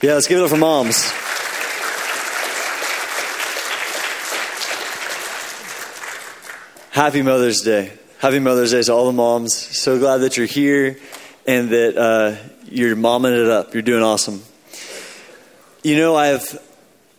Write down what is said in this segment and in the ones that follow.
Yeah, let's give it up for moms. Happy Mother's Day. Happy Mother's Day to all the moms. So glad that you're here and that uh, you're momming it up. You're doing awesome. You know, I've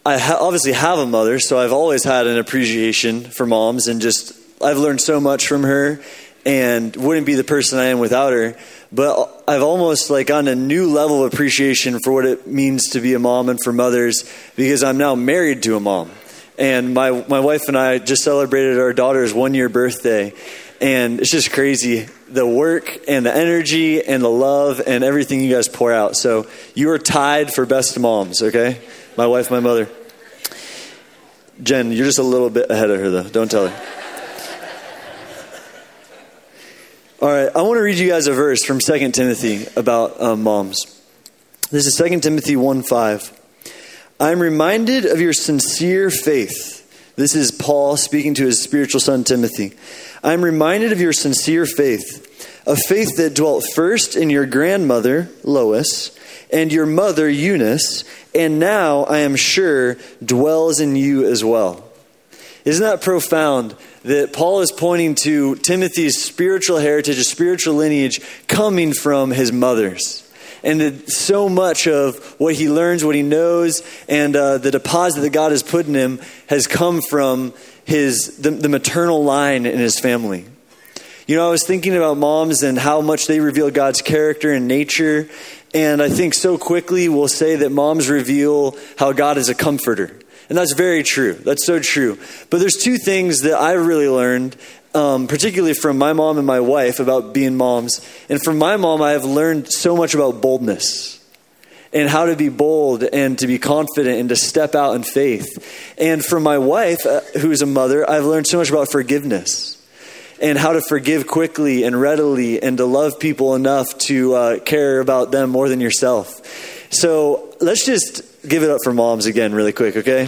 I ha- obviously have a mother, so I've always had an appreciation for moms, and just I've learned so much from her, and wouldn't be the person I am without her. But I've almost like on a new level of appreciation for what it means to be a mom and for mothers, because I'm now married to a mom, and my my wife and I just celebrated our daughter's one year birthday, and it's just crazy the work and the energy and the love and everything you guys pour out. So you are tied for best moms, okay? My wife, my mother. Jen, you're just a little bit ahead of her though. Don't tell her. All right, I want to read you guys a verse from 2 Timothy about um, moms. This is 2 Timothy 1 5. I'm reminded of your sincere faith. This is Paul speaking to his spiritual son Timothy. I'm reminded of your sincere faith, a faith that dwelt first in your grandmother, Lois, and your mother, Eunice, and now, I am sure, dwells in you as well. Isn't that profound that Paul is pointing to Timothy's spiritual heritage, a spiritual lineage coming from his mother's? And that so much of what he learns, what he knows, and uh, the deposit that God has put in him has come from his, the, the maternal line in his family. You know, I was thinking about moms and how much they reveal God's character and nature. And I think so quickly we'll say that moms reveal how God is a comforter. And that's very true. That's so true. But there's two things that I really learned, um, particularly from my mom and my wife, about being moms. And from my mom, I have learned so much about boldness and how to be bold and to be confident and to step out in faith. And from my wife, uh, who's a mother, I've learned so much about forgiveness and how to forgive quickly and readily and to love people enough to uh, care about them more than yourself. So let's just give it up for moms again, really quick, okay?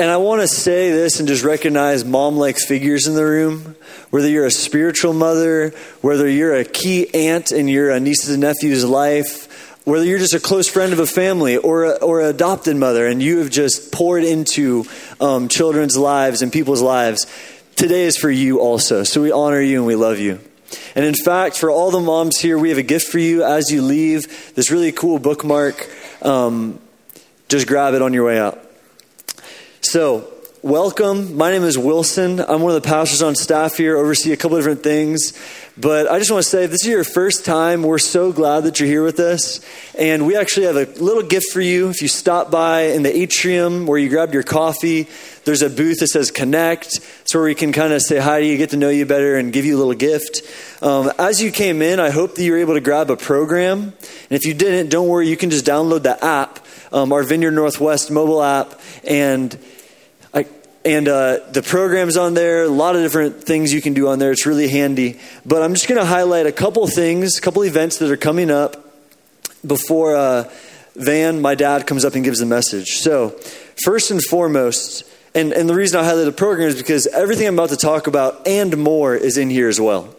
And I want to say this and just recognize mom like figures in the room. Whether you're a spiritual mother, whether you're a key aunt in your niece's and nephew's life, whether you're just a close friend of a family or a, or an adopted mother and you have just poured into um, children's lives and people's lives, today is for you also. So we honor you and we love you. And in fact, for all the moms here, we have a gift for you as you leave. This really cool bookmark. Um, just grab it on your way out. So, welcome. My name is Wilson. I'm one of the pastors on staff here, oversee a couple different things. But I just want to say, if this is your first time, we're so glad that you're here with us. And we actually have a little gift for you. If you stop by in the atrium where you grabbed your coffee, there's a booth that says Connect. It's where we can kind of say hi to you, get to know you better, and give you a little gift. Um, as you came in, I hope that you were able to grab a program. And if you didn't, don't worry, you can just download the app, um, our Vineyard Northwest mobile app, and and uh, the program's on there a lot of different things you can do on there. It's really handy. But i'm just going to highlight a couple things a couple events that are coming up before uh, van my dad comes up and gives the message. So first and foremost and, and the reason i highlight the program is because everything i'm about to talk about and more is in here as well.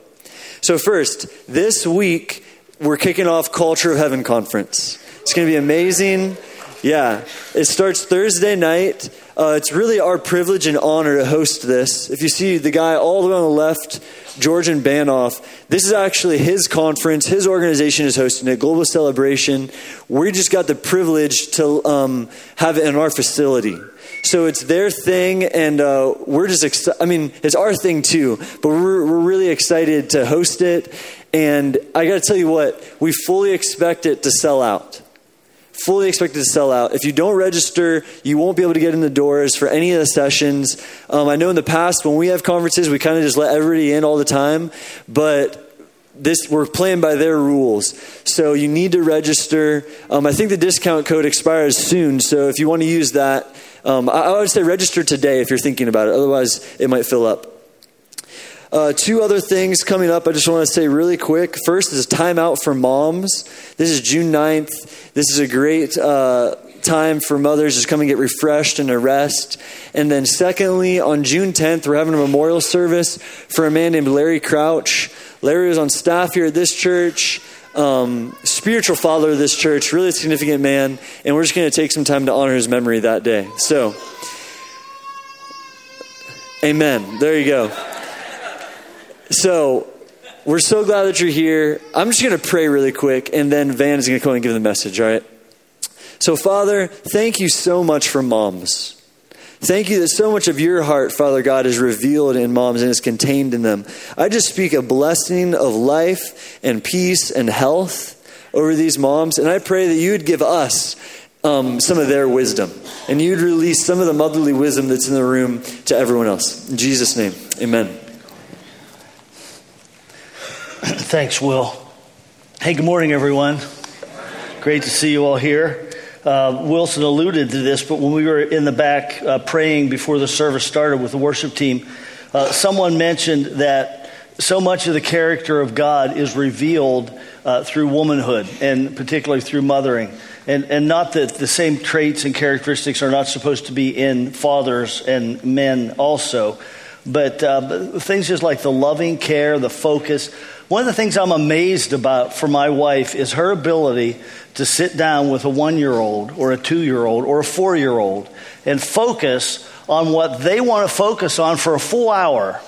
So first this week we're kicking off culture of heaven conference. It's going to be amazing. Yeah. It starts thursday night uh, it's really our privilege and honor to host this. If you see the guy all the way on the left, Georgian Banov, this is actually his conference. His organization is hosting it, Global Celebration. We just got the privilege to um, have it in our facility. So it's their thing, and uh, we're just, excited. I mean, it's our thing too, but we're, we're really excited to host it. And I got to tell you what, we fully expect it to sell out fully expected to sell out. If you don't register, you won't be able to get in the doors for any of the sessions. Um, I know in the past when we have conferences, we kind of just let everybody in all the time, but this we're playing by their rules so you need to register um, i think the discount code expires soon so if you want to use that um, I, I would say register today if you're thinking about it otherwise it might fill up uh, two other things coming up I just want to say really quick. First is Time Out for Moms. This is June 9th. This is a great uh, time for mothers. Just come and get refreshed and a rest. And then, secondly, on June 10th, we're having a memorial service for a man named Larry Crouch. Larry was on staff here at this church, um, spiritual father of this church, really significant man. And we're just going to take some time to honor his memory that day. So, amen. There you go. So, we're so glad that you're here. I'm just going to pray really quick, and then Van is going to come and give the message, all right? So, Father, thank you so much for moms. Thank you that so much of your heart, Father God, is revealed in moms and is contained in them. I just speak a blessing of life and peace and health over these moms, and I pray that you would give us um, some of their wisdom, and you'd release some of the motherly wisdom that's in the room to everyone else. In Jesus' name, amen. Thanks, Will. Hey, good morning, everyone. Great to see you all here. Uh, Wilson alluded to this, but when we were in the back uh, praying before the service started with the worship team, uh, someone mentioned that so much of the character of God is revealed uh, through womanhood, and particularly through mothering. And, and not that the same traits and characteristics are not supposed to be in fathers and men also, but uh, things just like the loving care, the focus. One of the things I'm amazed about for my wife is her ability to sit down with a one year old or a two year old or a four year old and focus on what they want to focus on for a full hour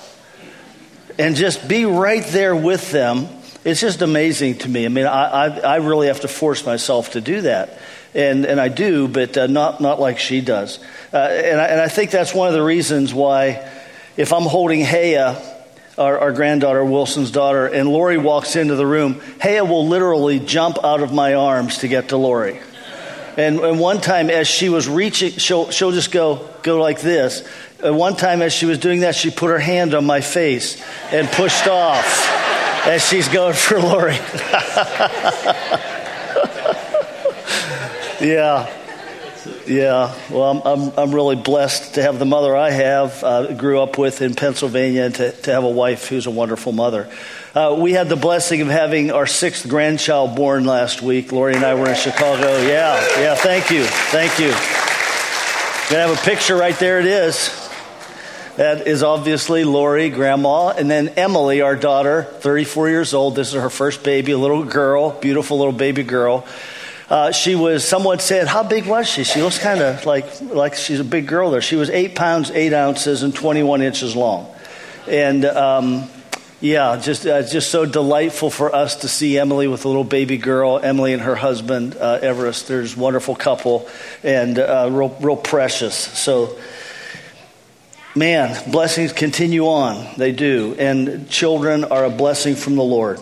and just be right there with them. It's just amazing to me. I mean, I, I, I really have to force myself to do that. And, and I do, but uh, not, not like she does. Uh, and, I, and I think that's one of the reasons why, if I'm holding Haya our, our, granddaughter, Wilson's daughter, and Lori walks into the room, Haya will literally jump out of my arms to get to Lori. And, and one time, as she was reaching, she'll, she'll just go, go like this. And one time, as she was doing that, she put her hand on my face and pushed off as she's going for Lori. yeah. Yeah, well, I'm, I'm, I'm, really blessed to have the mother I have, uh, grew up with in Pennsylvania, and to, to have a wife who's a wonderful mother. Uh, we had the blessing of having our sixth grandchild born last week. Lori and I were in Chicago. Yeah, yeah, thank you. Thank you. Gonna have a picture right there, it is. That is obviously Lori, grandma, and then Emily, our daughter, 34 years old. This is her first baby, a little girl, beautiful little baby girl. Uh, she was, someone said, how big was she? She looks kind of like, like she's a big girl there. She was eight pounds, eight ounces, and 21 inches long. And, um, yeah, just uh, just so delightful for us to see Emily with a little baby girl. Emily and her husband uh, Everest. There's wonderful couple and uh, real real precious. So, man, blessings continue on. They do, and children are a blessing from the Lord.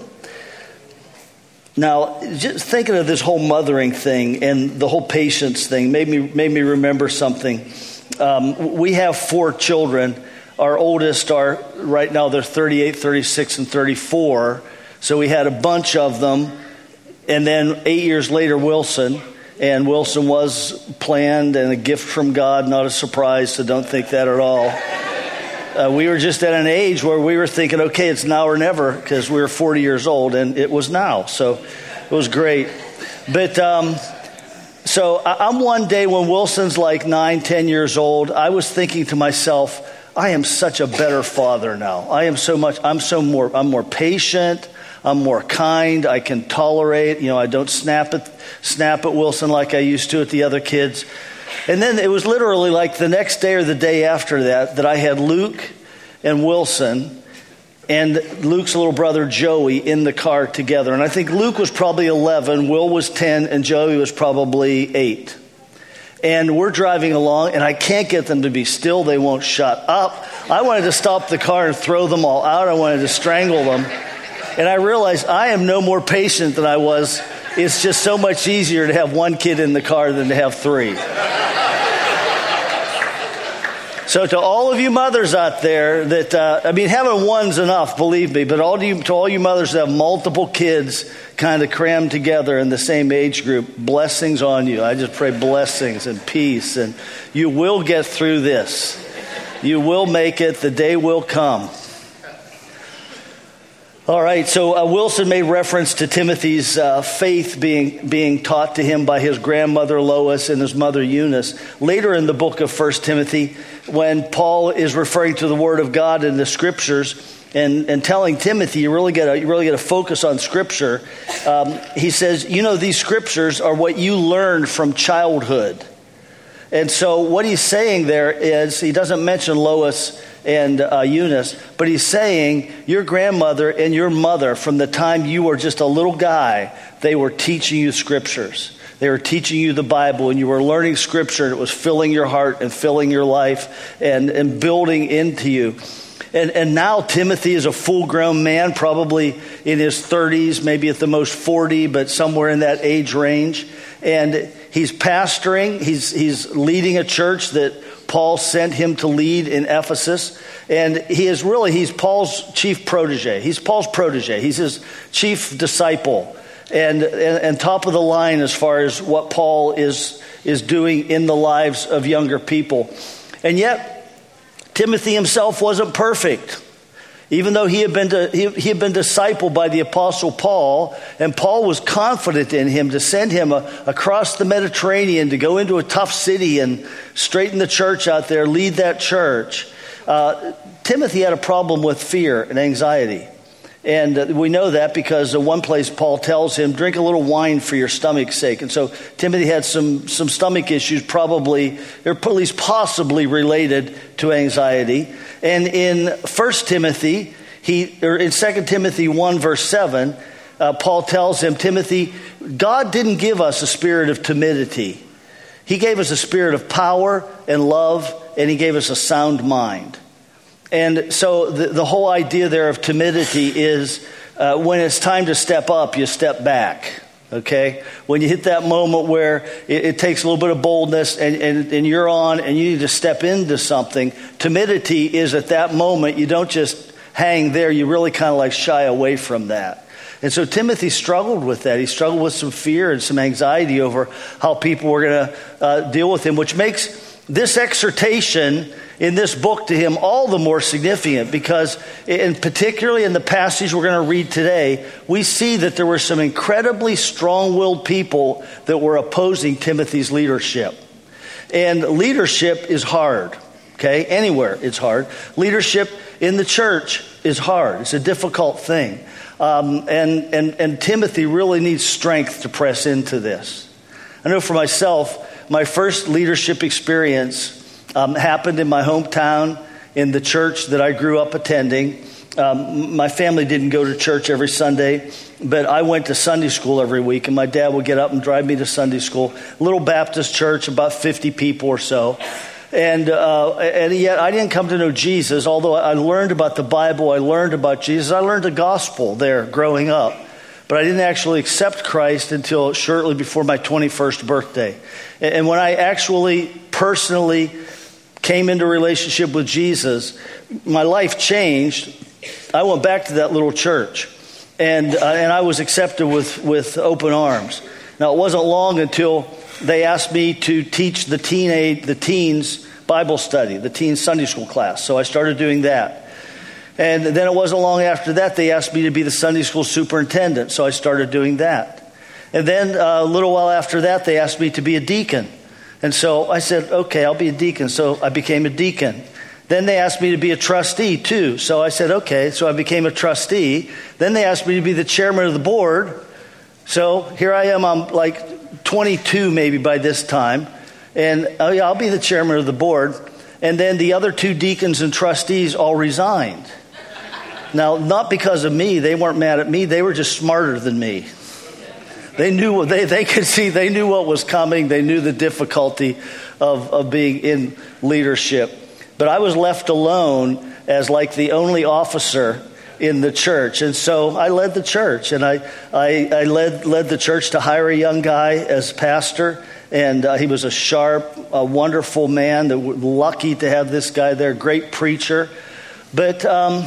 Now, just thinking of this whole mothering thing and the whole patience thing made me, made me remember something. Um, we have four children. Our oldest are, right now, they're 38, 36, and 34. So we had a bunch of them. And then eight years later, Wilson. And Wilson was planned and a gift from God, not a surprise, so don't think that at all. Uh, we were just at an age where we were thinking, okay, it's now or never, because we were 40 years old, and it was now. So it was great. But um, so I'm one day when Wilson's like nine, ten years old, I was thinking to myself, I am such a better father now. I am so much, I'm so more, I'm more patient. I'm more kind. I can tolerate. You know, I don't snap at snap at Wilson like I used to at the other kids. And then it was literally like the next day or the day after that that I had Luke and Wilson and Luke's little brother Joey in the car together. And I think Luke was probably 11, Will was 10, and Joey was probably 8. And we're driving along, and I can't get them to be still. They won't shut up. I wanted to stop the car and throw them all out. I wanted to strangle them. And I realized I am no more patient than I was. It's just so much easier to have one kid in the car than to have three. So to all of you mothers out there that, uh, I mean, having one's enough, believe me, but all you, to all you mothers that have multiple kids kind of crammed together in the same age group, blessings on you. I just pray blessings and peace, and you will get through this. You will make it. The day will come. All right, so uh, Wilson made reference to Timothy's uh, faith being, being taught to him by his grandmother Lois and his mother Eunice. Later in the book of 1 Timothy, when Paul is referring to the Word of God in the Scriptures and, and telling Timothy, you really got you really to focus on Scripture. Um, he says, you know, these Scriptures are what you learned from childhood. And so what he's saying there is, he doesn't mention Lois and uh, Eunice, but he's saying your grandmother and your mother, from the time you were just a little guy, they were teaching you scriptures. They were teaching you the Bible, and you were learning scripture, and it was filling your heart and filling your life and, and building into you. And, and now Timothy is a full grown man, probably in his 30s, maybe at the most 40, but somewhere in that age range. And he's pastoring, he's, he's leading a church that Paul sent him to lead in Ephesus. And he is really, he's Paul's chief protege. He's Paul's protege. He's his chief disciple and, and, and, top of the line as far as what Paul is, is doing in the lives of younger people. And yet, Timothy himself wasn't perfect. Even though he had, been he, had been discipled by the Apostle Paul, and Paul was confident in him to send him a, across the Mediterranean to go into a tough city and straighten the church out there, lead that church. Uh, Timothy had a problem with fear and anxiety. And uh, we know that because uh, one place Paul tells him, drink a little wine for your stomach's sake. And so Timothy had some, some stomach issues, probably, or at least possibly related to anxiety. And in 1 Timothy, he, or in 2 Timothy 1, verse 7, uh, Paul tells him, Timothy, God didn't give us a spirit of timidity. He gave us a spirit of power and love, and he gave us a sound mind. And so the, the whole idea there of timidity is uh, when it's time to step up, you step back. Okay? When you hit that moment where it, it takes a little bit of boldness and, and, and you're on and you need to step into something, timidity is at that moment, you don't just hang there, you really kind of like shy away from that. And so Timothy struggled with that. He struggled with some fear and some anxiety over how people were going to uh, deal with him, which makes this exhortation in this book to him all the more significant because, and particularly in the passage we're going to read today, we see that there were some incredibly strong willed people that were opposing Timothy's leadership. And leadership is hard, okay? Anywhere it's hard. Leadership in the church is hard, it's a difficult thing. Um, and, and, and Timothy really needs strength to press into this. I know for myself, my first leadership experience um, happened in my hometown in the church that I grew up attending. Um, my family didn't go to church every Sunday, but I went to Sunday school every week, and my dad would get up and drive me to Sunday school. Little Baptist church, about 50 people or so. And, uh, and yet I didn't come to know Jesus, although I learned about the Bible, I learned about Jesus, I learned the gospel there growing up. But I didn't actually accept Christ until shortly before my 21st birthday. And when I actually personally came into relationship with Jesus, my life changed. I went back to that little church, and, uh, and I was accepted with, with open arms. Now, it wasn't long until they asked me to teach the, teenage, the teens Bible study, the teen Sunday school class. So I started doing that. And then it wasn't long after that they asked me to be the Sunday school superintendent. So I started doing that. And then uh, a little while after that, they asked me to be a deacon. And so I said, okay, I'll be a deacon. So I became a deacon. Then they asked me to be a trustee too. So I said, okay. So I became a trustee. Then they asked me to be the chairman of the board. So here I am. I'm like 22 maybe by this time. And oh yeah, I'll be the chairman of the board. And then the other two deacons and trustees all resigned. Now, not because of me. They weren't mad at me. They were just smarter than me. They knew they, they could see, they knew what was coming. They knew the difficulty of, of being in leadership. But I was left alone as like the only officer in the church. And so I led the church and I, I, I led, led the church to hire a young guy as pastor. And uh, he was a sharp, a wonderful man. That lucky to have this guy there, great preacher. But um,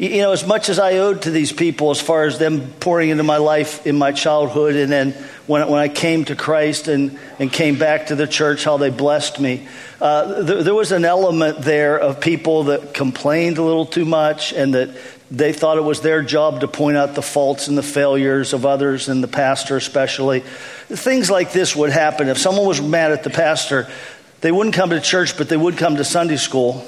you know, as much as I owed to these people as far as them pouring into my life in my childhood, and then when, when I came to Christ and, and came back to the church, how they blessed me, uh, there, there was an element there of people that complained a little too much and that they thought it was their job to point out the faults and the failures of others, and the pastor especially. Things like this would happen. If someone was mad at the pastor, they wouldn't come to church, but they would come to Sunday school.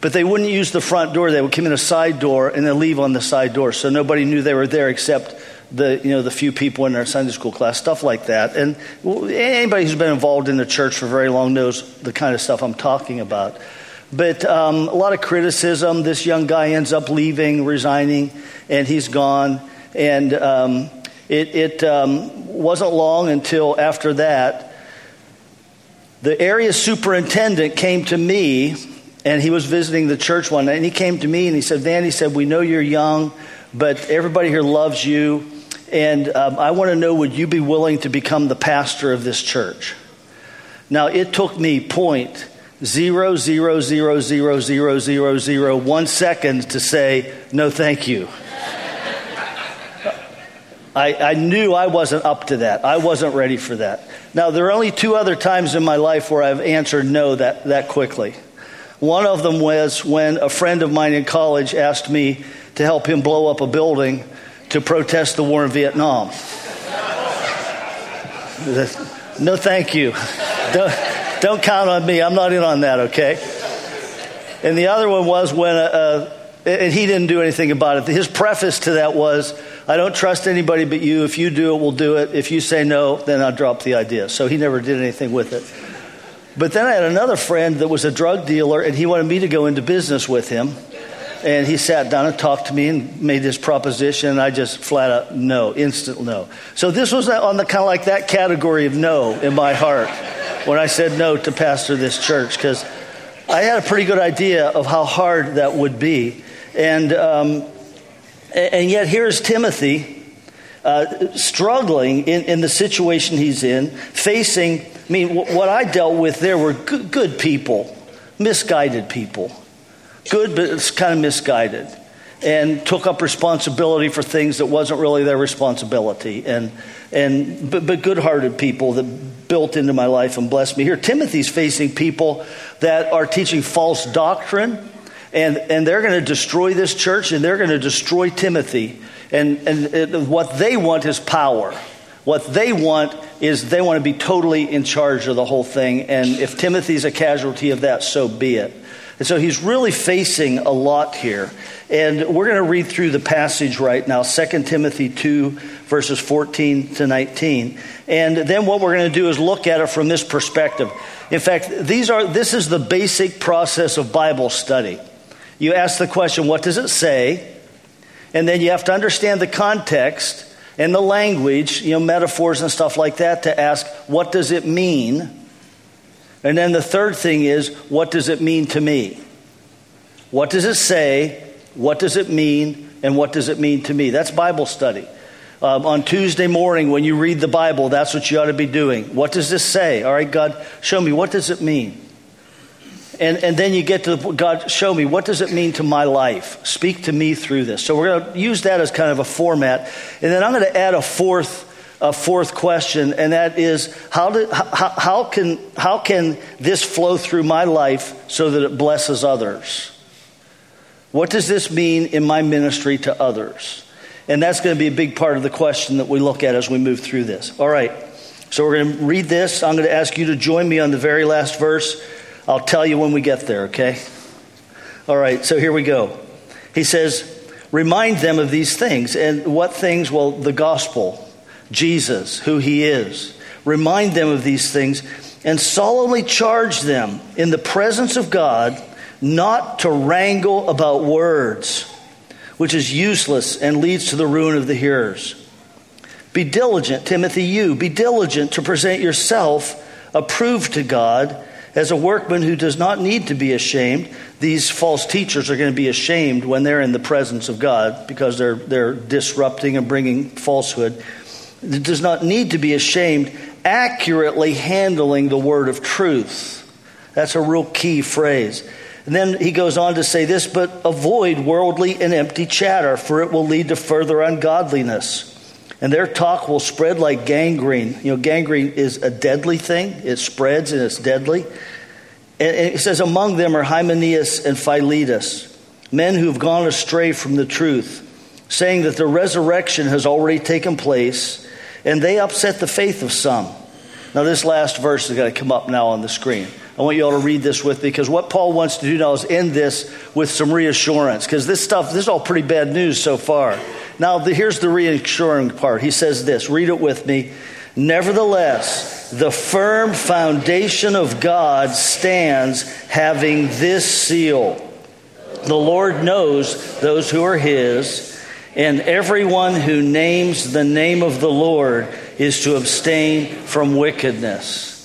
But they wouldn't use the front door. They would come in a side door and then leave on the side door. So nobody knew they were there except the, you know, the few people in our Sunday school class, stuff like that. And anybody who's been involved in the church for very long knows the kind of stuff I'm talking about. But um, a lot of criticism. This young guy ends up leaving, resigning, and he's gone. And um, it, it um, wasn't long until after that, the area superintendent came to me, and he was visiting the church one night. And he came to me and he said, Van, he said, We know you're young, but everybody here loves you. And um, I want to know would you be willing to become the pastor of this church? Now, it took me point zero zero zero zero zero zero zero one second to say no thank you I, I, knew I wasn't up to that. I wasn't ready for that. Now, there are only two other times in my life where I've answered no that, that quickly. One of them was when a friend of mine in college asked me to help him blow up a building to protest the war in Vietnam. no, thank you. Don't, don't count on me. I'm not in on that, okay? And the other one was when, uh, uh, and he didn't do anything about it. His preface to that was, I don't trust anybody but you. If you do it, we'll do it. If you say no, then I'll drop the idea. So he never did anything with it. But then I had another friend that was a drug dealer, and he wanted me to go into business with him. And he sat down and talked to me and made this proposition, and I just flat out no, instant no. So this was on the kind of like that category of no in my heart when I said no to pastor this church because I had a pretty good idea of how hard that would be. And, um, and yet, here's Timothy uh, struggling in, in the situation he's in, facing. I mean, what I dealt with there were good, good people, misguided people. Good, but it's kind of misguided. And took up responsibility for things that wasn't really their responsibility. And, and but, but good hearted people that built into my life and blessed me. Here, Timothy's facing people that are teaching false doctrine, and, and they're going to destroy this church and they're going to destroy Timothy. And, and it, what they want is power. What they want is they want to be totally in charge of the whole thing. And if Timothy's a casualty of that, so be it. And so he's really facing a lot here. And we're going to read through the passage right now 2 Timothy 2, verses 14 to 19. And then what we're going to do is look at it from this perspective. In fact, these are, this is the basic process of Bible study. You ask the question, what does it say? And then you have to understand the context and the language, you know, metaphors and stuff like that to ask, what does it mean? And then the third thing is, what does it mean to me? What does it say? What does it mean? And what does it mean to me? That's Bible study. Um, on Tuesday morning, when you read the Bible, that's what you ought to be doing. What does this say? All right, God, show me. What does it mean? And, and then you get to God, show me, what does it mean to my life? Speak to me through this. So we're going to use that as kind of a format. And then I'm going to add a fourth a fourth question, and that is how, do, how, how, can, how can this flow through my life so that it blesses others? What does this mean in my ministry to others? And that's going to be a big part of the question that we look at as we move through this. All right, so we're going to read this. I'm going to ask you to join me on the very last verse. I'll tell you when we get there, okay? All right, so here we go. He says, Remind them of these things. And what things? Well, the gospel Jesus, who he is. Remind them of these things and solemnly charge them in the presence of God not to wrangle about words, which is useless and leads to the ruin of the hearers. Be diligent, Timothy, you, be diligent to present yourself approved to God as a workman who does not need to be ashamed. These false teachers are going to be ashamed when they're in the presence of God because they're, they're disrupting and bringing falsehood does not need to be ashamed, accurately handling the word of truth. That's a real key phrase. And then he goes on to say this, but avoid worldly and empty chatter, for it will lead to further ungodliness. And their talk will spread like gangrene. You know, gangrene is a deadly thing, it spreads and it's deadly. And it says, Among them are Hymenaeus and Philetus, men who've gone astray from the truth, saying that the resurrection has already taken place, and they upset the faith of some. Now, this last verse is going to come up now on the screen. I want you all to read this with me because what Paul wants to do now is end this with some reassurance because this stuff, this is all pretty bad news so far. Now, the, here's the reassuring part. He says this read it with me. Nevertheless, the firm foundation of God stands having this seal The Lord knows those who are his, and everyone who names the name of the Lord is to abstain from wickedness.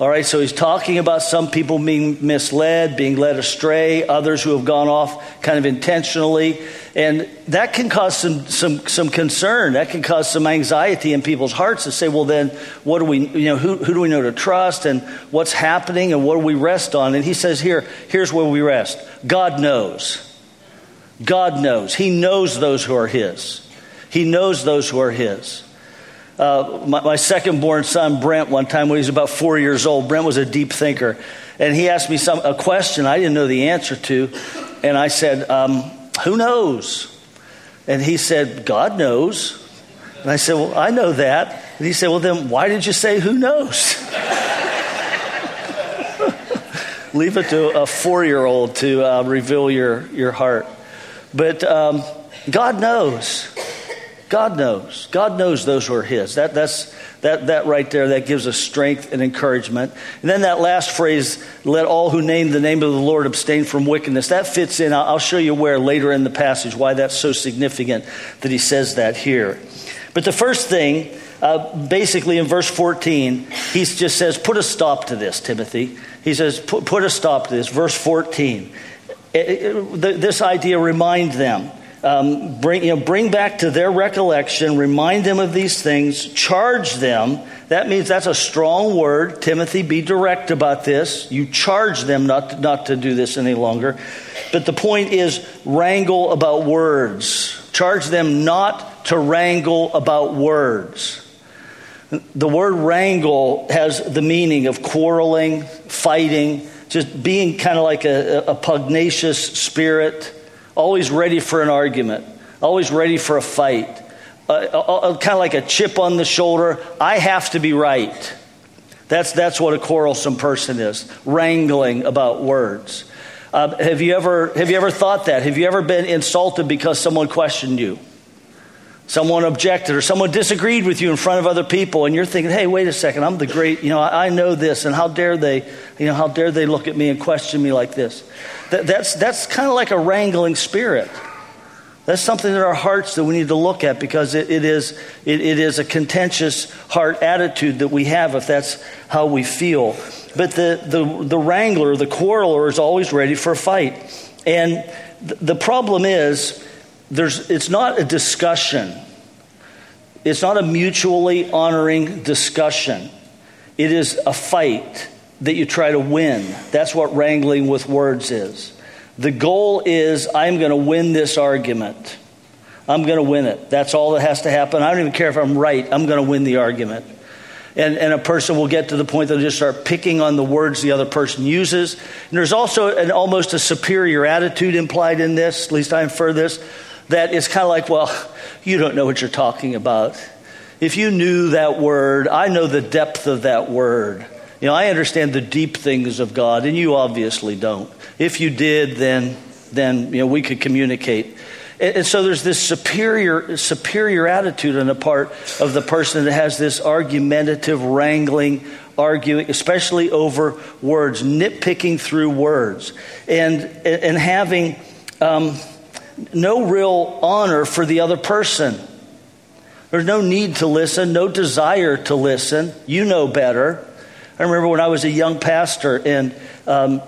All right, so he's talking about some people being misled, being led astray, others who have gone off kind of intentionally. And that can cause some, some, some concern. That can cause some anxiety in people's hearts to say, well, then, what do we, you know, who, who do we know to trust and what's happening and what do we rest on? And he says here, here's where we rest God knows. God knows. He knows those who are his. He knows those who are his. Uh, my, my second born son, Brent, one time when he was about four years old, Brent was a deep thinker. And he asked me some, a question I didn't know the answer to. And I said, um, Who knows? And he said, God knows. And I said, Well, I know that. And he said, Well, then why did you say who knows? Leave it to a four year old to uh, reveal your, your heart. But um, God knows. God knows. God knows those who are His. That, that's, that, that right there, that gives us strength and encouragement. And then that last phrase, let all who name the name of the Lord abstain from wickedness, that fits in. I'll show you where later in the passage, why that's so significant that he says that here. But the first thing, uh, basically in verse 14, he just says, put a stop to this, Timothy. He says, put, a stop to this. Verse 14. Eh, eh, eh, it, it, this idea, remind them um, bring, you know, bring back to their recollection, remind them of these things, charge them. That means that's a strong word. Timothy, be direct about this. You charge them not to, not to do this any longer. But the point is, wrangle about words. Charge them not to wrangle about words. The word wrangle has the meaning of quarreling, fighting, just being kind of like a, a pugnacious spirit always ready for an argument, always ready for a fight, uh, uh, kind of like a chip on the shoulder. I have to be right. That's, that's what a quarrelsome person is, wrangling about words. Uh, have, you ever, have you ever thought that? Have you ever been insulted because someone questioned you? Someone objected or someone disagreed with you in front of other people, and you're thinking, hey, wait a second, I'm the great, you know, I, I know this, and how dare they, you know, how dare they look at me and question me like this? That, that's that's kind of like a wrangling spirit. That's something in our hearts that we need to look at because it, it, is, it, it is a contentious heart attitude that we have if that's how we feel. But the, the, the wrangler, the quarreler, is always ready for a fight. And th- the problem is, there's, it's not a discussion, it's not a mutually honoring discussion. It is a fight that you try to win. That's what wrangling with words is. The goal is I'm going to win this argument. I'm going to win it. That's all that has to happen. I don't even care if I'm right. I'm going to win the argument. And, and a person will get to the point that they just start picking on the words the other person uses. And there's also an almost a superior attitude implied in this, at least I infer this, that is kind of like, well, you don't know what you're talking about. If you knew that word, I know the depth of that word. You know, I understand the deep things of God, and you obviously don't. If you did, then, then you know, we could communicate. And, and so there's this superior, superior attitude on the part of the person that has this argumentative, wrangling, arguing, especially over words, nitpicking through words, and, and having um, no real honor for the other person. There's no need to listen, no desire to listen. You know better. I remember when I was a young pastor and, um,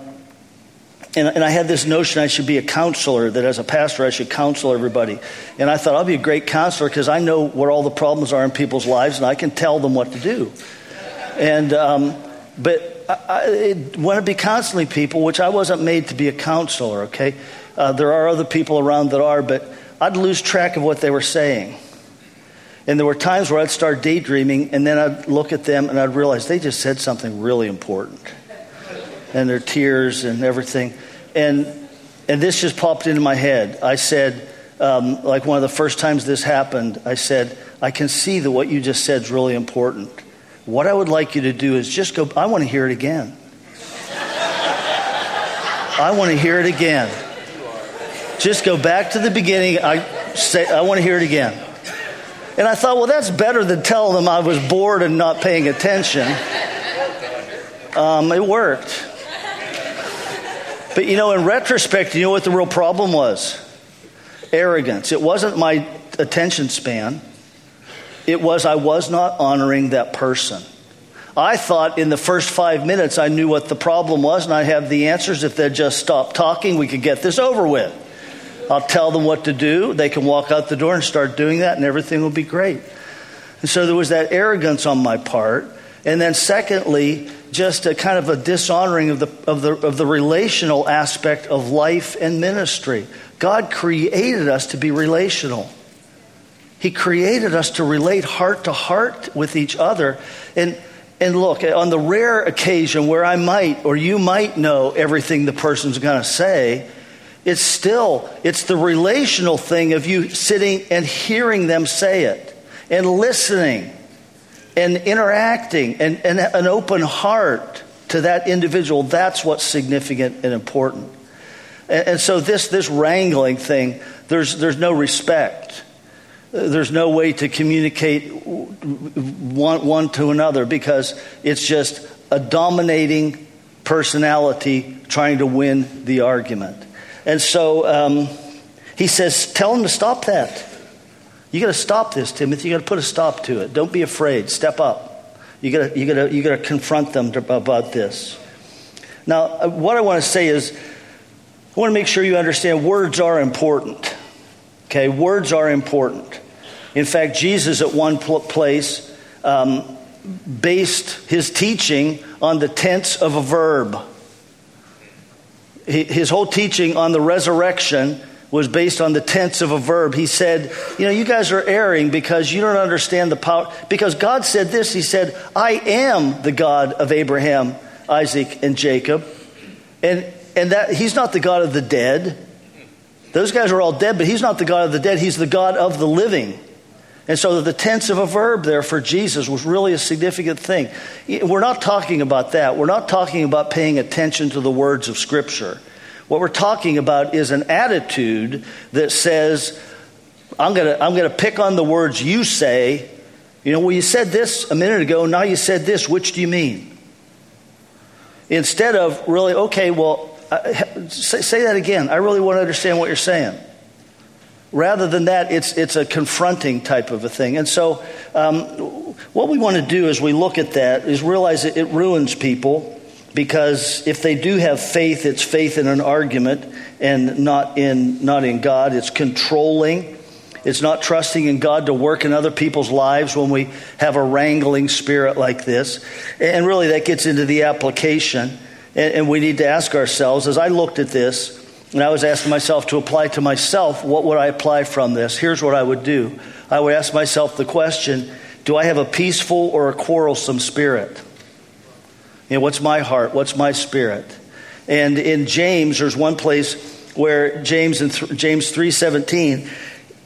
and, and, I had this notion I should be a counselor, that as a pastor I should counsel everybody. And I thought I'll be a great counselor because I know what all the problems are in people's lives and I can tell them what to do. And, um, but I, I want to be counseling people, which I wasn't made to be a counselor, okay? Uh, there are other people around that are, but I'd lose track of what they were saying. And there were times where I'd start daydreaming, and then I'd look at them and I'd realize they just said something really important. And their tears and everything. And, and this just popped into my head. I said, um, like one of the first times this happened, I said, I can see that what you just said is really important. What I would like you to do is just go, I want to hear it again. I want to hear it again. Just go back to the beginning. I say, I want to hear it again. And I thought, well, that's better than telling them I was bored and not paying attention. Um, it worked. But you know, in retrospect, you know what the real problem was? Arrogance. It wasn't my attention span, it was I was not honoring that person. I thought in the first five minutes I knew what the problem was and I have the answers. If they'd just stop talking, we could get this over with. I'll tell them what to do. They can walk out the door and start doing that, and everything will be great. And so there was that arrogance on my part. And then, secondly, just a kind of a dishonoring of the, of the, of the relational aspect of life and ministry. God created us to be relational. He created us to relate heart to heart with each other. And, and look, on the rare occasion where I might or you might know everything the person's going to say, it's still it's the relational thing of you sitting and hearing them say it and listening and interacting and, and an open heart to that individual. That's what's significant and important. And, and so this this wrangling thing there's there's no respect. There's no way to communicate one, one to another because it's just a dominating personality trying to win the argument and so um, he says, Tell him to stop that. You got to stop this, Timothy. You got to put a stop to it. Don't be afraid. Step up. You got to you got to you got to confront them about this. Now, uh, what I want to say is, I want to make sure you understand words are important. Okay, words are important. In fact, Jesus at one place um, based his teaching on the tense of a verb his whole teaching on the resurrection was based on the tense of a verb. He said, You know, you guys are erring because you don't understand the power. Because God said this He said, I am the God of Abraham, Isaac, and Jacob. And, and that He's not the God of the dead. Those guys are all dead, but He's not the God of the dead. He's the God of the living. And so the tense of a verb there for Jesus was really a significant thing. We're not talking about that. We're not talking about paying attention to the words of Scripture. What we're talking about is an attitude that says, I'm going to I'm going to pick on the words you say. You know, well, you said this a minute ago, now you said this. Which do you mean? Instead of really, okay, well, uh, say, say that again. I really want to understand what you're saying. Rather than that, it's, it's a confronting type of a thing. And so, um, what we want to do as we look at that is realize that it ruins people because if they do have faith, it's faith in an argument and not in, not in God. It's controlling. It's not trusting in God to work in other people's lives when we have a wrangling spirit like this. And really, that gets into the application. And we need to ask ourselves as I looked at this, and I was asking myself to apply to myself, what would I apply from this? Here's what I would do I would ask myself the question Do I have a peaceful or a quarrelsome spirit? You know, what's my heart? What's my spirit? And in James, there's one place where James in th- James 3:17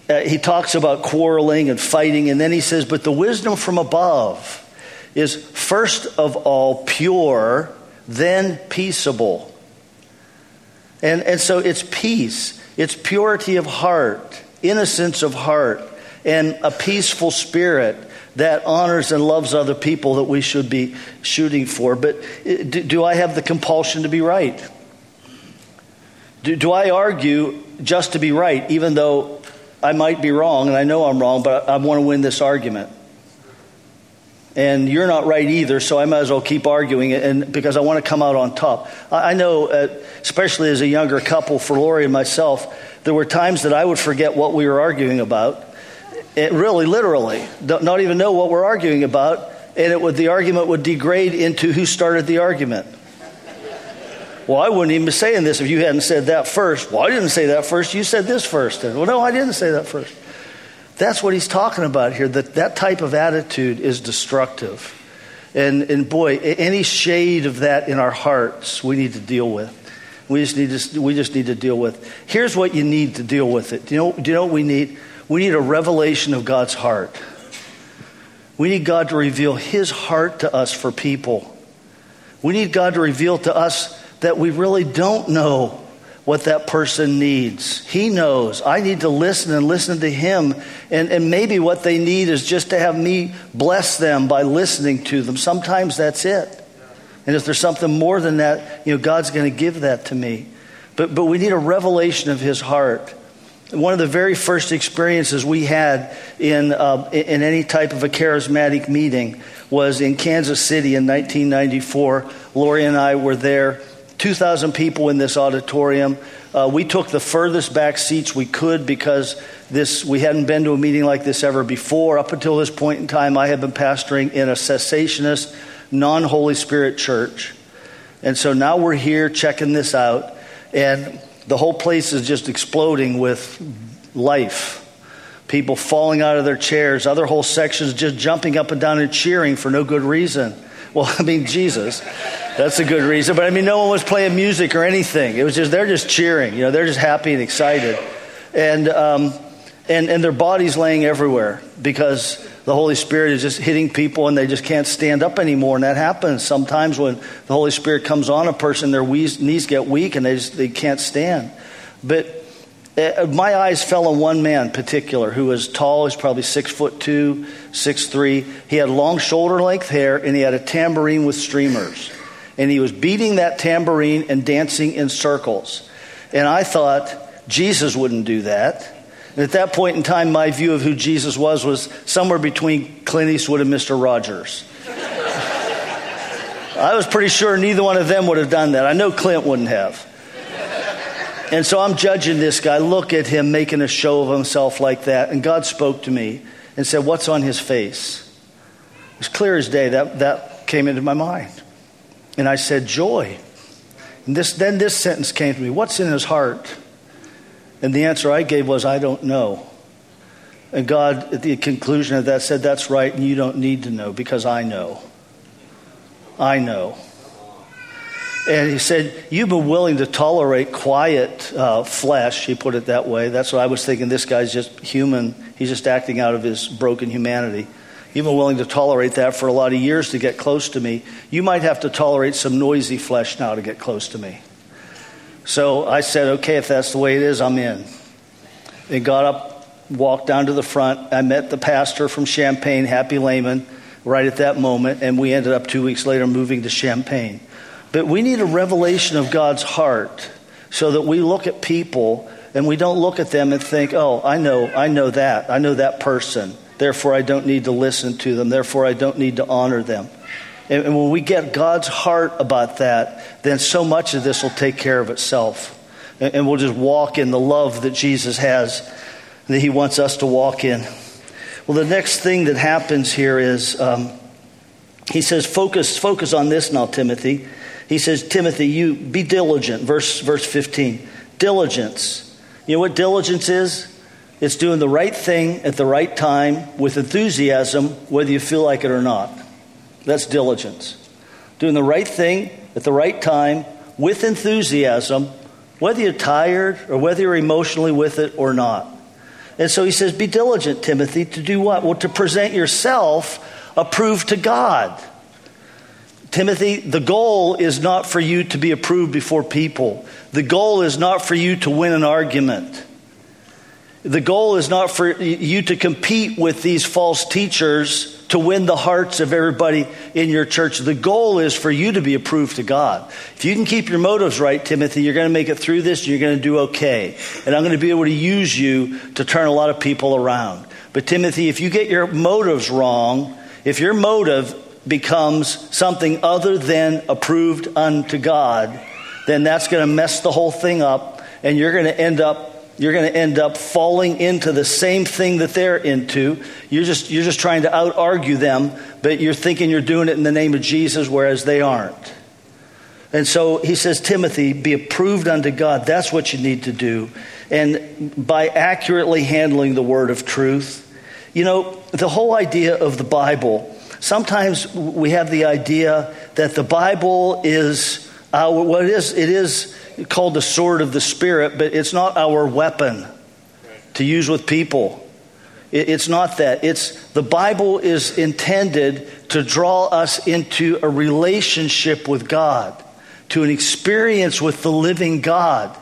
uh, he talks about quarreling and fighting and then he says but the wisdom from above is first of all pure then peaceable and, and so it's peace, it's purity of heart, innocence of heart, and a peaceful spirit that honors and loves other people that we should be shooting for. But uh, do, do I have the compulsion to be right? Do, do I argue just to be right, even though I might be wrong and I know I'm wrong, but I, I want to win this argument? And you're not right either, so I might as well keep arguing it, and because I want to come out on top. I know, uh, especially as a younger couple, for Lori and myself, there were times that I would forget what we were arguing about. It really, literally, not even know what we're arguing about, and it would, the argument would degrade into who started the argument. Well, I wouldn't even be saying this if you hadn't said that first. Well, I didn't say that first. You said this first. Well, no, I didn't say that first. That's what he's talking about here. That that type of attitude is destructive. And, and boy, any shade of that in our hearts, we need to deal with. We just need to, we just need to deal with. Here's what you need to deal with it. Do you, know, do you know what we need? We need a revelation of God's heart. We need God to reveal His heart to us for people. We need God to reveal to us that we really don't know what that person needs. He knows. I need to listen and listen to Him. And, and maybe what they need is just to have me bless them by listening to them. Sometimes that's it. And if there's something more than that, you know, God's going to give that to me. But, but we need a revelation of His heart. One of the very first experiences we had in, uh, in any type of a charismatic meeting was in Kansas City in 1994. Lori and I were there, 2,000 people in this auditorium. Uh, we took the furthest back seats we could because this we hadn't been to a meeting like this ever before. Up until this point in time, I had been pastoring in a cessationist, non Holy Spirit church. And so now we're here checking this out. And the whole place is just exploding with life. People falling out of their chairs, other whole sections just jumping up and down and cheering for no good reason. Well, I mean, Jesus, that's a good reason. But I mean, no one was playing music or anything. It was just, they're just cheering. You know, they're just happy and excited. And, um, and, and their bodies laying everywhere because the Holy Spirit is just hitting people and they just can't stand up anymore. And that happens sometimes when the Holy Spirit comes on a person, their knees get weak and they, just, they can't stand. But Uh, uh, my eyes fell on one man in particular who was tall. He's probably six foot two, six three. He had long shoulder length hair and he had a tambourine with streamers. And he was beating that tambourine and dancing in circles. And I thought, Jesus wouldn't do that. And at that point in time, my view of who Jesus was was somewhere between Clint Eastwood and Mr. Rogers. I was pretty sure neither one of them would have done that. I know Clint wouldn't have. And so I'm judging this guy. Look at him making a show of himself like that. And God spoke to me and said, What's on his face? It was clear as day. That, that came into my mind. And I said, Joy. And this, then this sentence came to me What's in his heart? And the answer I gave was, I don't know. And God, at the conclusion of that, said, That's right, and you don't need to know because I know. I know. And he said, You've been willing to tolerate quiet uh, flesh, he put it that way. That's what I was thinking. This guy's just human. He's just acting out of his broken humanity. You've been willing to tolerate that for a lot of years to get close to me. You might have to tolerate some noisy flesh now to get close to me. So I said, okay, if that's the way it is, I'm in. And got up, walked down to the front. I met the pastor from Champaign, Happy Leman, right at that moment, and we ended up two weeks later moving to Champaign. But we need a revelation of God's heart so that we look at people and we don't look at them and think, oh, I know, I know that. I know that person. Therefore, I don't need to listen to them. Therefore, I don't need to honor them. And, when we get God's heart about that, then so much of this will take care of itself. And, we'll just walk in the love that Jesus has, that He wants us to walk in. Well, the next thing that happens here is um, He says, focus, focus on this now, Timothy. He says, Timothy, you be diligent. Verse, verse 15. Diligence. You know what diligence is? It's doing the right thing at the right time with enthusiasm, whether you feel like it or not. That's diligence. Doing the right thing at the right time with enthusiasm, whether you're tired or whether you're emotionally with it or not. And so he says, Be diligent, Timothy, to do what? Well, to present yourself approved to God. Timothy, the goal is not for you to be approved before people. The goal is not for you to win an argument. The goal is not for you to compete with these false teachers to win the hearts of everybody in your church. The goal is for you to be approved to God. If you can keep your motives right, Timothy, you're going to make it through this and you're going to do okay. And I'm going to be able to use you to turn a lot of people around. But Timothy, if you get your motives wrong, if your motive becomes something other than approved unto God, then that's going to mess the whole thing up and you're going to end up you're going to end up falling into the same thing that they're into. You're just, you're just trying to out argue them, but you're thinking you're doing it in the name of Jesus, whereas they aren't. And so he says, Timothy, be approved unto God. That's what you need to do. And by accurately handling the word of truth, you know, the whole idea of the Bible, sometimes we have the idea that the Bible is our, what it is, it is called the sword of the Spirit, but it's not our weapon to use with people. It's not that. It's the Bible is intended to draw us into a relationship with God, to an experience with the living God.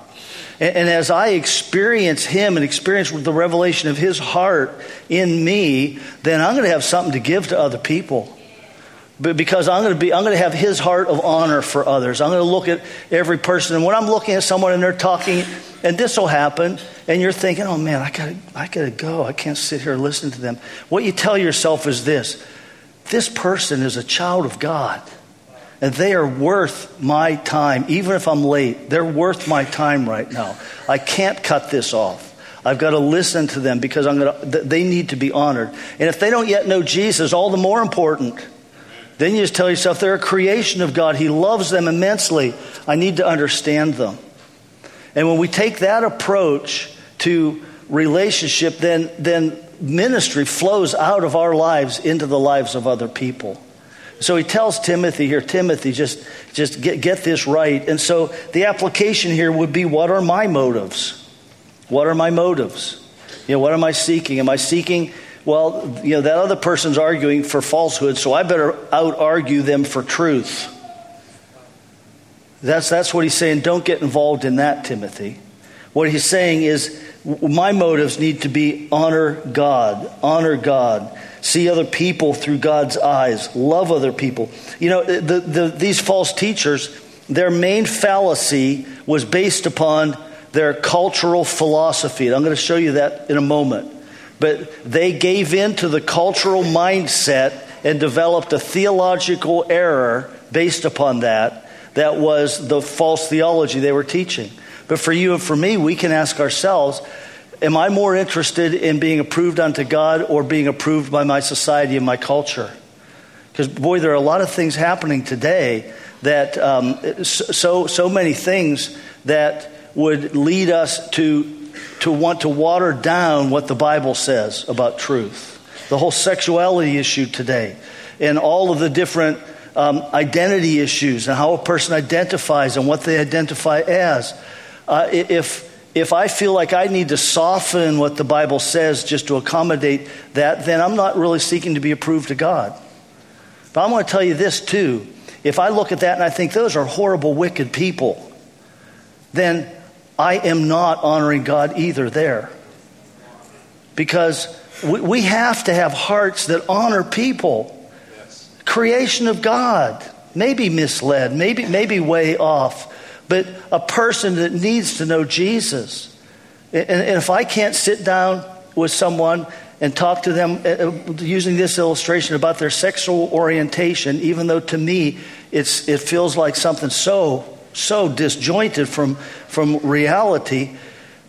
And, and as I experience Him and experience the revelation of His heart in me, then I'm going to have something to give to other people because I'm going to be I'm going to have his heart of honor for others. I'm going to look at every person and when I'm looking at someone and they're talking and this will happen and you're thinking, "Oh man, I got to I got to go. I can't sit here and listen to them." What you tell yourself is this: this person is a child of God. And they are worth my time even if I'm late. They're worth my time right now. I can't cut this off. I've got to listen to them because I'm going to, they need to be honored. And if they don't yet know Jesus, all the more important. Then you just tell yourself they're a creation of God. He loves them immensely. I need to understand them. And when we take that approach to relationship, then, then ministry flows out of our lives into the lives of other people. So he tells Timothy here, Timothy, just, just get, get this right. And so the application here would be what are my motives? What are my motives? You know, what am I seeking? Am I seeking well, you know, that other person's arguing for falsehood, so I better out argue them for truth. That's, that's what he's saying. Don't get involved in that, Timothy. What he's saying is, my motives need to be honor God, honor God, see other people through God's eyes, love other people. You know, the, the, these false teachers, their main fallacy was based upon their cultural philosophy. And I'm going to show you that in a moment but they gave in to the cultural mindset and developed a theological error based upon that. That was the false theology they were teaching. But for you and for me, we can ask ourselves Am I more interested in being approved unto God or being approved by my society and my culture? Because, boy, there are a lot of things happening today that, um, so, so many things that would lead us to to want to water down what the Bible says about truth. The whole sexuality issue today, and all of the different um, identity issues, and how a person identifies and what they identify as. Uh, if if I feel like I need to soften what the Bible says just to accommodate that, then I'm not really seeking to be approved to God. But I'm going to tell you this too. If I look at that and I think those are horrible, wicked people, then I am not honoring God either there. Because we, we have to have hearts that honor people. Creation of God, maybe misled, maybe, maybe way off, but a person that needs to know Jesus. And, if I can't sit down with someone and talk to them uh, uh, using this illustration about their sexual orientation, even though to me it's, it feels like something so so disjointed from, from reality.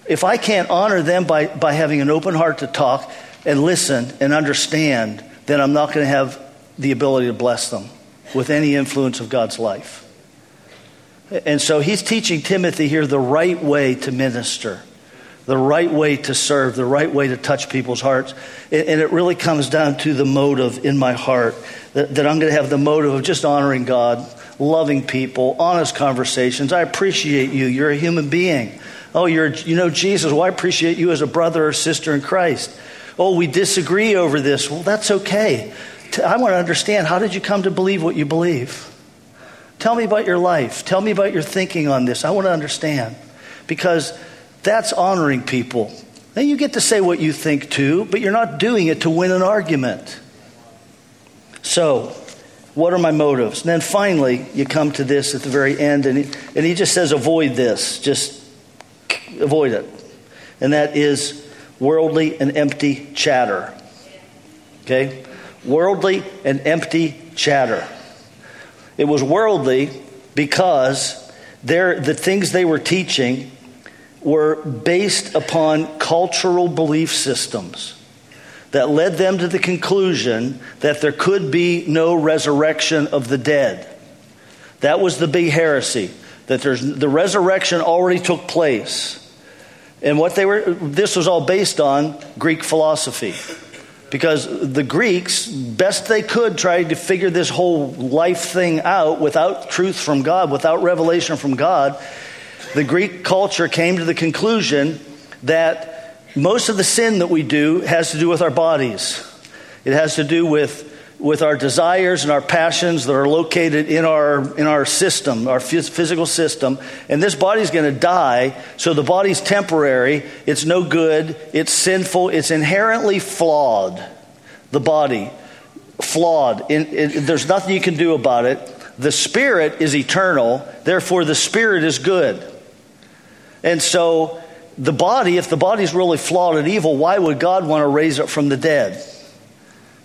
If I can't honor them by, by having an open heart to talk and listen and understand, then I'm not going to have the ability to bless them with any influence of God's life. And so he's teaching Timothy here the right way to minister, the right way to serve, the right way to touch people's hearts. And it really comes down to the motive in my heart that, I'm going to have the motive of just honoring God loving people, honest conversations. I appreciate you. You're a human being. Oh, you're, you know Jesus. Well, I appreciate you as a brother or sister in Christ. Oh, we disagree over this. Well, that's okay. I want to understand how did you come to believe what you believe? Tell me about your life. Tell me about your thinking on this. I want to understand because that's honoring people. Then you get to say what you think too, but you're not doing it to win an argument. So, what are my motives? And then finally, you come to this at the very end, and he, and he just says, avoid this. Just avoid it. And that is worldly and empty chatter. Okay? Worldly and empty chatter. It was worldly because the things they were teaching were based upon cultural belief systems that led them to the conclusion that there could be no resurrection of the dead. That was the big heresy, that there's, the resurrection already took place. And what they were, this was all based on Greek philosophy. Because the Greeks, best they could, tried to figure this whole life thing out without truth from God, without revelation from God. The Greek culture came to the conclusion that most of the sin that we do has to do with our bodies. It has to do with, with our desires and our passions that are located in our, in our system, our physical system. And this body's going to die, so the body's temporary, it's no good, it's sinful, it's inherently flawed. The body, flawed. In, in, there's nothing you can do about it. The spirit is eternal, therefore, the spirit is good. And so, the body, if the body's really flawed and evil, why would God want to raise it from the dead?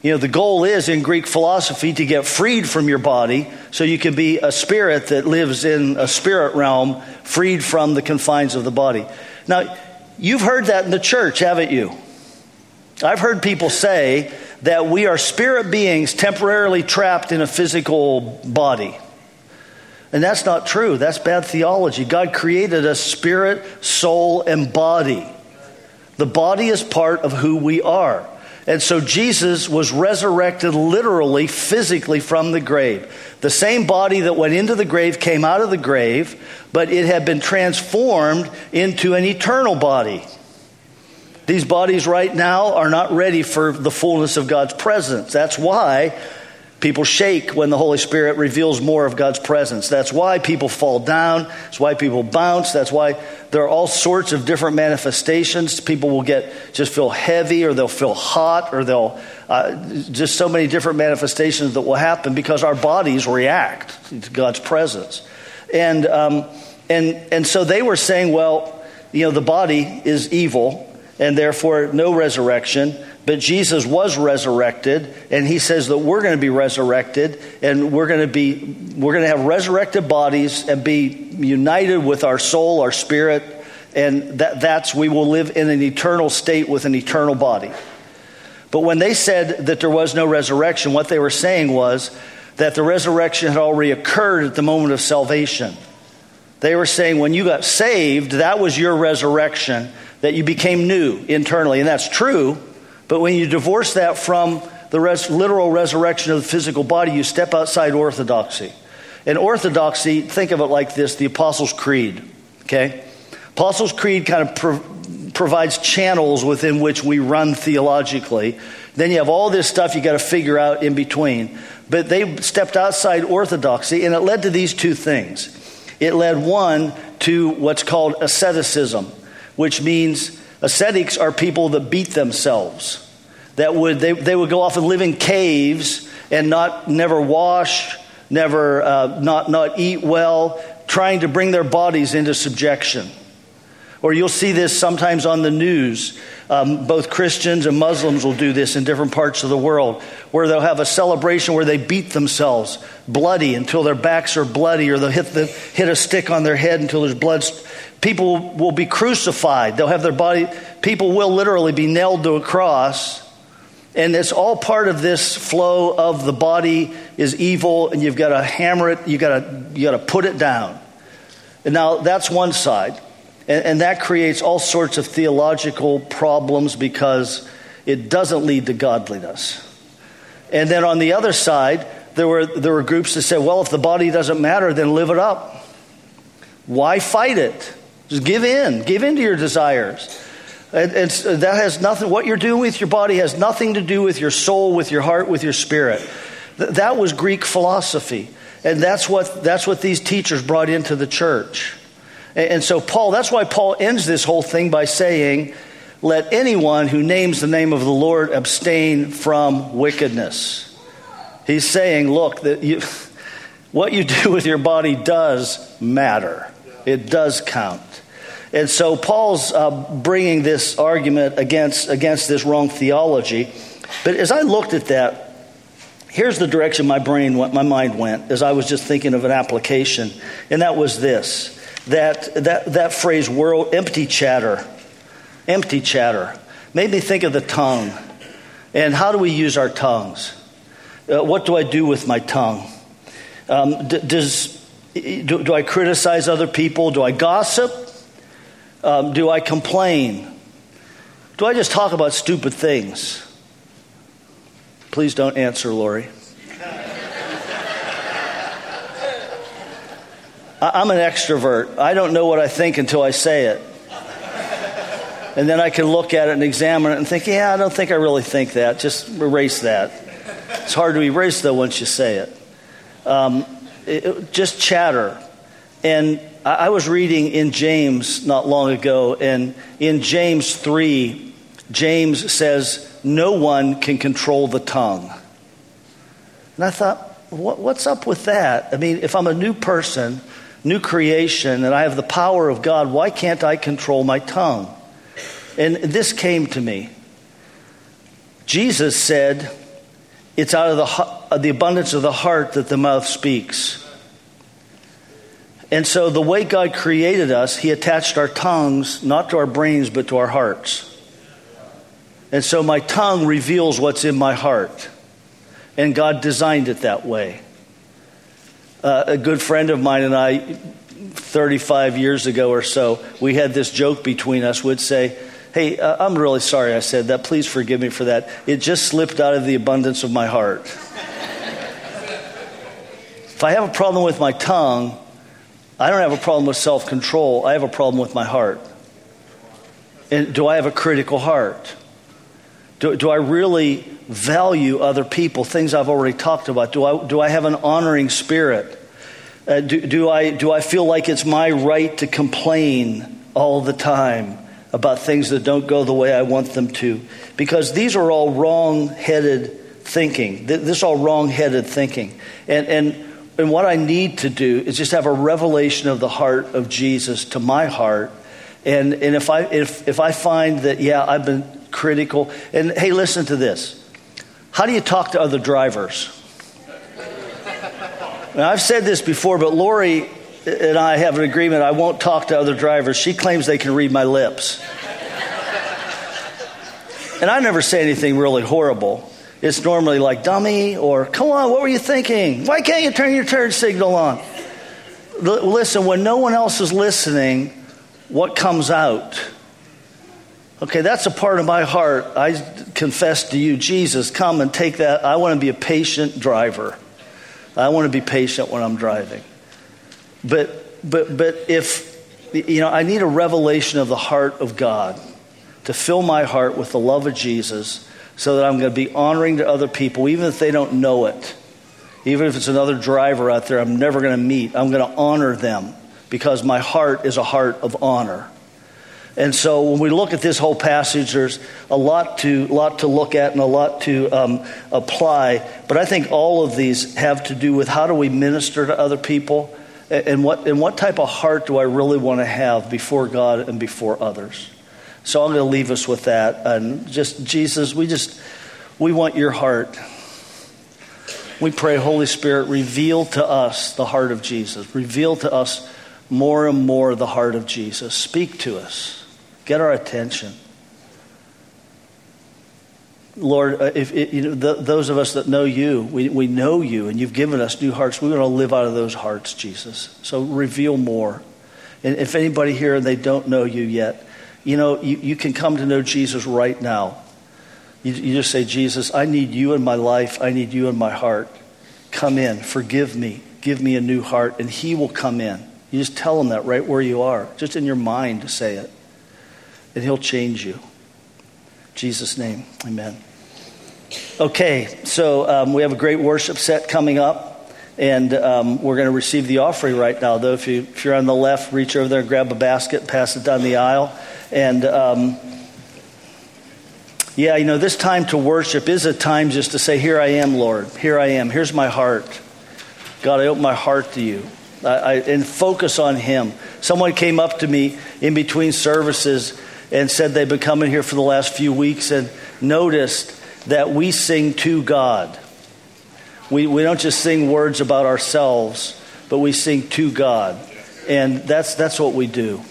You know, the goal is in Greek philosophy to get freed from your body so you can be a spirit that lives in a spirit realm, freed from the confines of the body. Now, you've heard that in the church, haven't you? I've heard people say that we are spirit beings temporarily trapped in a physical body. And that's not true. That's bad theology. God created us spirit, soul, and body. The body is part of who we are. And so Jesus was resurrected literally, physically from the grave. The same body that went into the grave came out of the grave, but it had been transformed into an eternal body. These bodies right now are not ready for the fullness of God's presence. That's why People shake when the Holy Spirit reveals more of God's presence. That's why people fall down. That's why people bounce. That's why there are all sorts of different manifestations. People will get just feel heavy, or they'll feel hot, or they'll uh, just so many different manifestations that will happen because our bodies react to God's presence. And um, and and so they were saying, well, you know, the body is evil, and therefore no resurrection. But Jesus was resurrected, and he says that we're going to be resurrected, and we're going to be we're going to have resurrected bodies and be united with our soul, our spirit, and that, that's we will live in an eternal state with an eternal body. But when they said that there was no resurrection, what they were saying was that the resurrection had already occurred at the moment of salvation. They were saying when you got saved, that was your resurrection, that you became new internally. And that's true, but when you divorce that from the res- literal resurrection of the physical body, you step outside orthodoxy. And orthodoxy, think of it like this the Apostles' Creed. Okay? Apostles' Creed kind of pro- provides channels within which we run theologically. Then you have all this stuff you got to figure out in between. But they stepped outside orthodoxy, and it led to these two things. It led, one, to what's called asceticism, which means Ascetics are people that beat themselves. That would they, they would go off and live in caves and not never wash, never uh, not not eat well, trying to bring their bodies into subjection. Or you'll see this sometimes on the news. Um, both Christians and Muslims will do this in different parts of the world, where they'll have a celebration where they beat themselves bloody until their backs are bloody, or they'll hit, the, hit a stick on their head until there's blood People will be crucified. They'll have their body, people will literally be nailed to a cross. And it's all part of this flow of the body is evil, and you've got to hammer it, you've got to, you got to put it down. And now that's one side. And, and that creates all sorts of theological problems because it doesn't lead to godliness. And then on the other side, there were, there were groups that said, well, if the body doesn't matter, then live it up. Why fight it? Just give in. Give in to your desires. That has nothing, what you're doing with your body has nothing to do with your soul, with your heart, with your spirit. Th- that was Greek philosophy. And that's what, that's what these teachers brought into the church. And, and so, Paul, that's why Paul ends this whole thing by saying, Let anyone who names the name of the Lord abstain from wickedness. He's saying, Look, that you, what you do with your body does matter, it does count. And so Paul's uh, bringing this argument against, against this wrong theology. But as I looked at that, here's the direction my brain went, my mind went as I was just thinking of an application, and that was this that, that, that phrase, world, empty chatter, empty chatter, made me think of the tongue. And how do we use our tongues? Uh, what do I do with my tongue? Um, d- does, do, do, I criticize other people? Do I gossip? Um, do I complain? Do I just talk about stupid things? Please don't answer, Lori. I'm an extrovert. I don't know what I think until I say it. And then I can look at it and examine it and think, yeah, I don't think I really think that. Just erase that. It's hard to erase, though, once you say it. Um, it just chatter. And I was reading in James not long ago, and in James 3, James says, No one can control the tongue. And I thought, what, what's up with that? I mean, if I'm a new person, new creation, and I have the power of God, why can't I control my tongue? And this came to me. Jesus said, It's out of the, the abundance of the heart that the mouth speaks. And so, the way God created us, He attached our tongues not to our brains, but to our hearts. And so, my tongue reveals what's in my heart. And God designed it that way. Uh, a good friend of mine and I, 35 years ago or so, we had this joke between us, would say, Hey, uh, I'm really sorry I said that. Please forgive me for that. It just slipped out of the abundance of my heart. if I have a problem with my tongue, I don't have a problem with self control. I have a problem with my heart. And do I have a critical heart? Do, do I really value other people, things I've already talked about? Do I, do I have an honoring spirit? Uh, do, do, I, do I feel like it's my right to complain all the time about things that don't go the way I want them to? Because these are all wrong headed thinking. This is all wrong headed thinking. And, and and what I need to do is just have a revelation of the heart of Jesus to my heart. And, and if, I, if, if I find that, yeah, I've been critical, and hey, listen to this. How do you talk to other drivers? Now, I've said this before, but Lori and I have an agreement I won't talk to other drivers. She claims they can read my lips. and I never say anything really horrible. It's normally like, dummy, or come on, what were you thinking? Why can't you turn your turn signal on? Listen, when no one else is listening, what comes out? Okay, that's a part of my heart. I confess to you, Jesus, come and take that. I want to be a patient driver. I want to be patient when I'm driving. But, but, but if, you know, I need a revelation of the heart of God to fill my heart with the love of Jesus so that I'm going to be honoring to other people, even if they don't know it. Even if it's another driver out there I'm never going to meet, I'm going to honor them because my heart is a heart of honor. And so when we look at this whole passage, there's a lot to, lot to look at and a lot to um, apply. But I think all of these have to do with how do we minister to other people and what, and what type of heart do I really want to have before God and before others. So I'm going to leave us with that. And just, Jesus, we just, we want your heart. We pray, Holy Spirit, reveal to us the heart of Jesus. Reveal to us more and more the heart of Jesus. Speak to us. Get our attention. Lord, uh, if, if you know, the, those of us that know you, we, we know you, and you've given us new hearts. We want to live out of those hearts, Jesus. So reveal more. And if anybody here they don't know you yet, you know, you, you can come to know Jesus right now. You, you just say, Jesus, I need you in my life. I need you in my heart. Come in, forgive me, give me a new heart, and He will come in. You just tell Him that right where you are, just in your mind to say it, and He'll change you. In Jesus' name, amen. Okay, so um, we have a great worship set coming up, and um, we're going to receive the offering right now. Though, if, you, if you're on the left, reach over there, and grab a basket, pass it down the aisle. And um, yeah, you know, this time to worship is a time just to say, Here I am, Lord. Here I am. Here's my heart. God, I open my heart to you. I, I, and focus on Him. Someone came up to me in between services and said they've been coming here for the last few weeks and noticed that we sing to God. We, we don't just sing words about ourselves, but we sing to God. And that's, that's what we do.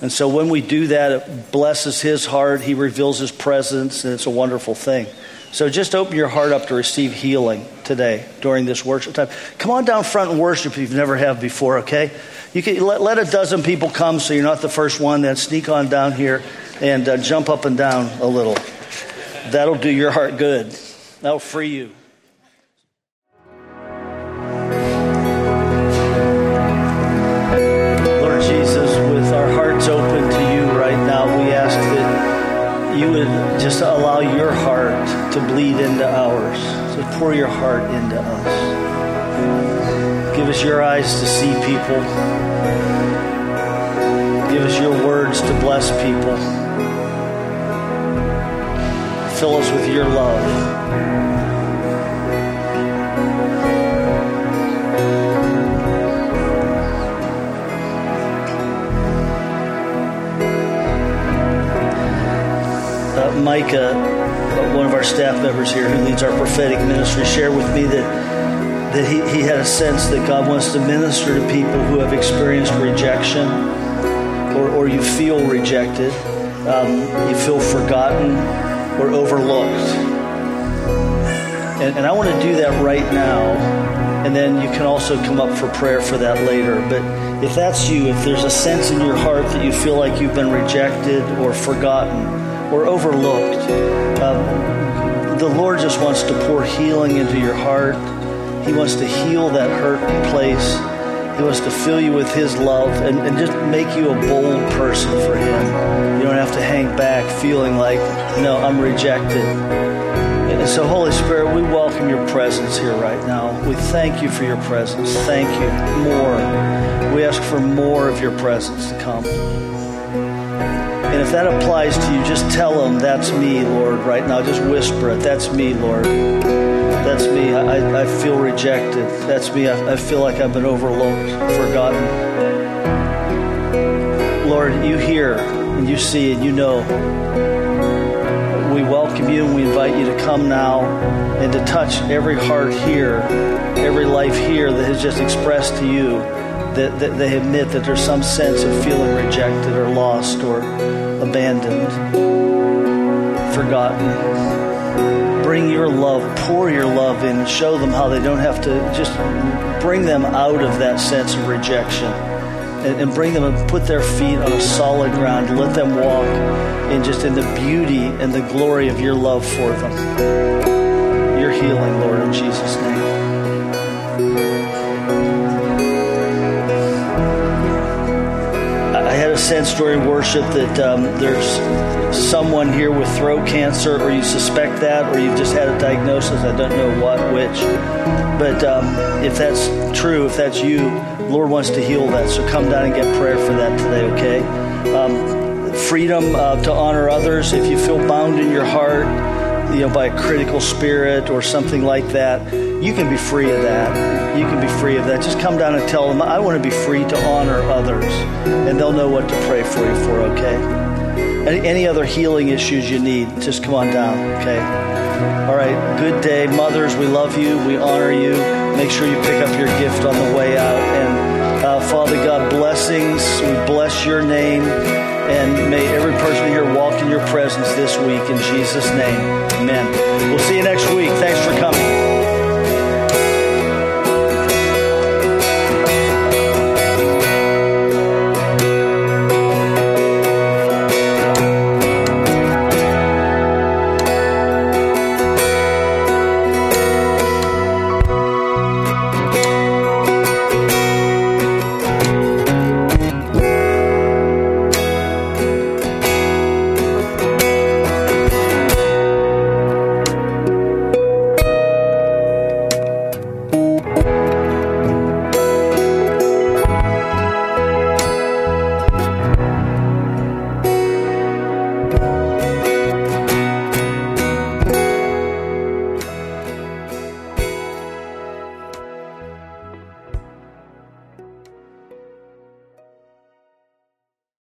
And so when we do that, it blesses his heart. He reveals his presence, and it's a wonderful thing. So just open your heart up to receive healing today during this worship time. Come on down front and worship if you've never have before, okay? You can let, let a dozen people come so you're not the first one. Then sneak on down here and uh, jump up and down a little. That'll do your heart good. That'll free you. Just allow your heart to bleed into ours. So pour your heart into us. Give us your eyes to see people. Give us your words to bless people. Fill us with your love. Micah, one of our staff members here who leads our prophetic ministry, shared with me that, that he, he had a sense that God wants to minister to people who have experienced rejection or, or you feel rejected, um, you feel forgotten or overlooked. And, and I want to do that right now. And then you can also come up for prayer for that later. But if that's you, if there's a sense in your heart that you feel like you've been rejected or forgotten, or overlooked. Um, the Lord just wants to pour healing into your heart. He wants to heal that hurt place. He wants to fill you with His love and, and just make you a bold person for Him. You don't have to hang back feeling like, no, I'm rejected. And so, Holy Spirit, we welcome your presence here right now. We thank you for your presence. Thank you. More. We ask for more of your presence to come. And if that applies to you, just tell them, that's me, Lord, right now. Just whisper it. That's me, Lord. That's me. I, I feel rejected. That's me. I, I feel like I've been overlooked, forgotten. Lord, you hear and you see and you know. We welcome you and we invite you to come now and to touch every heart here, every life here that has just expressed to you that, that they admit that there's some sense of feeling rejected or lost or abandoned, forgotten. Bring your love, pour your love in, show them how they don't have to just bring them out of that sense of rejection and, and bring them and put their feet on a solid ground. Let them walk in just in the beauty and the glory of your love for them. Your healing, Lord, in Jesus' name. Sense during worship that um, there's someone here with throat cancer, or you suspect that, or you've just had a diagnosis. I don't know what, which. But um, if that's true, if that's you, Lord wants to heal that. So come down and get prayer for that today, okay? Um, freedom uh, to honor others. If you feel bound in your heart, you know, by a critical spirit or something like that, you can be free of that. You can be free of that. Just come down and tell them, I want to be free to honor others. And they'll know what to pray for you for, okay? Any, any other healing issues you need, just come on down, okay? All right, good day. Mothers, we love you. We honor you. Make sure you pick up your gift on the way out. And uh, Father God, blessings. We bless your name. And may every person here walk in your presence this week in Jesus' name. Amen. We'll see you next week. Thanks for coming.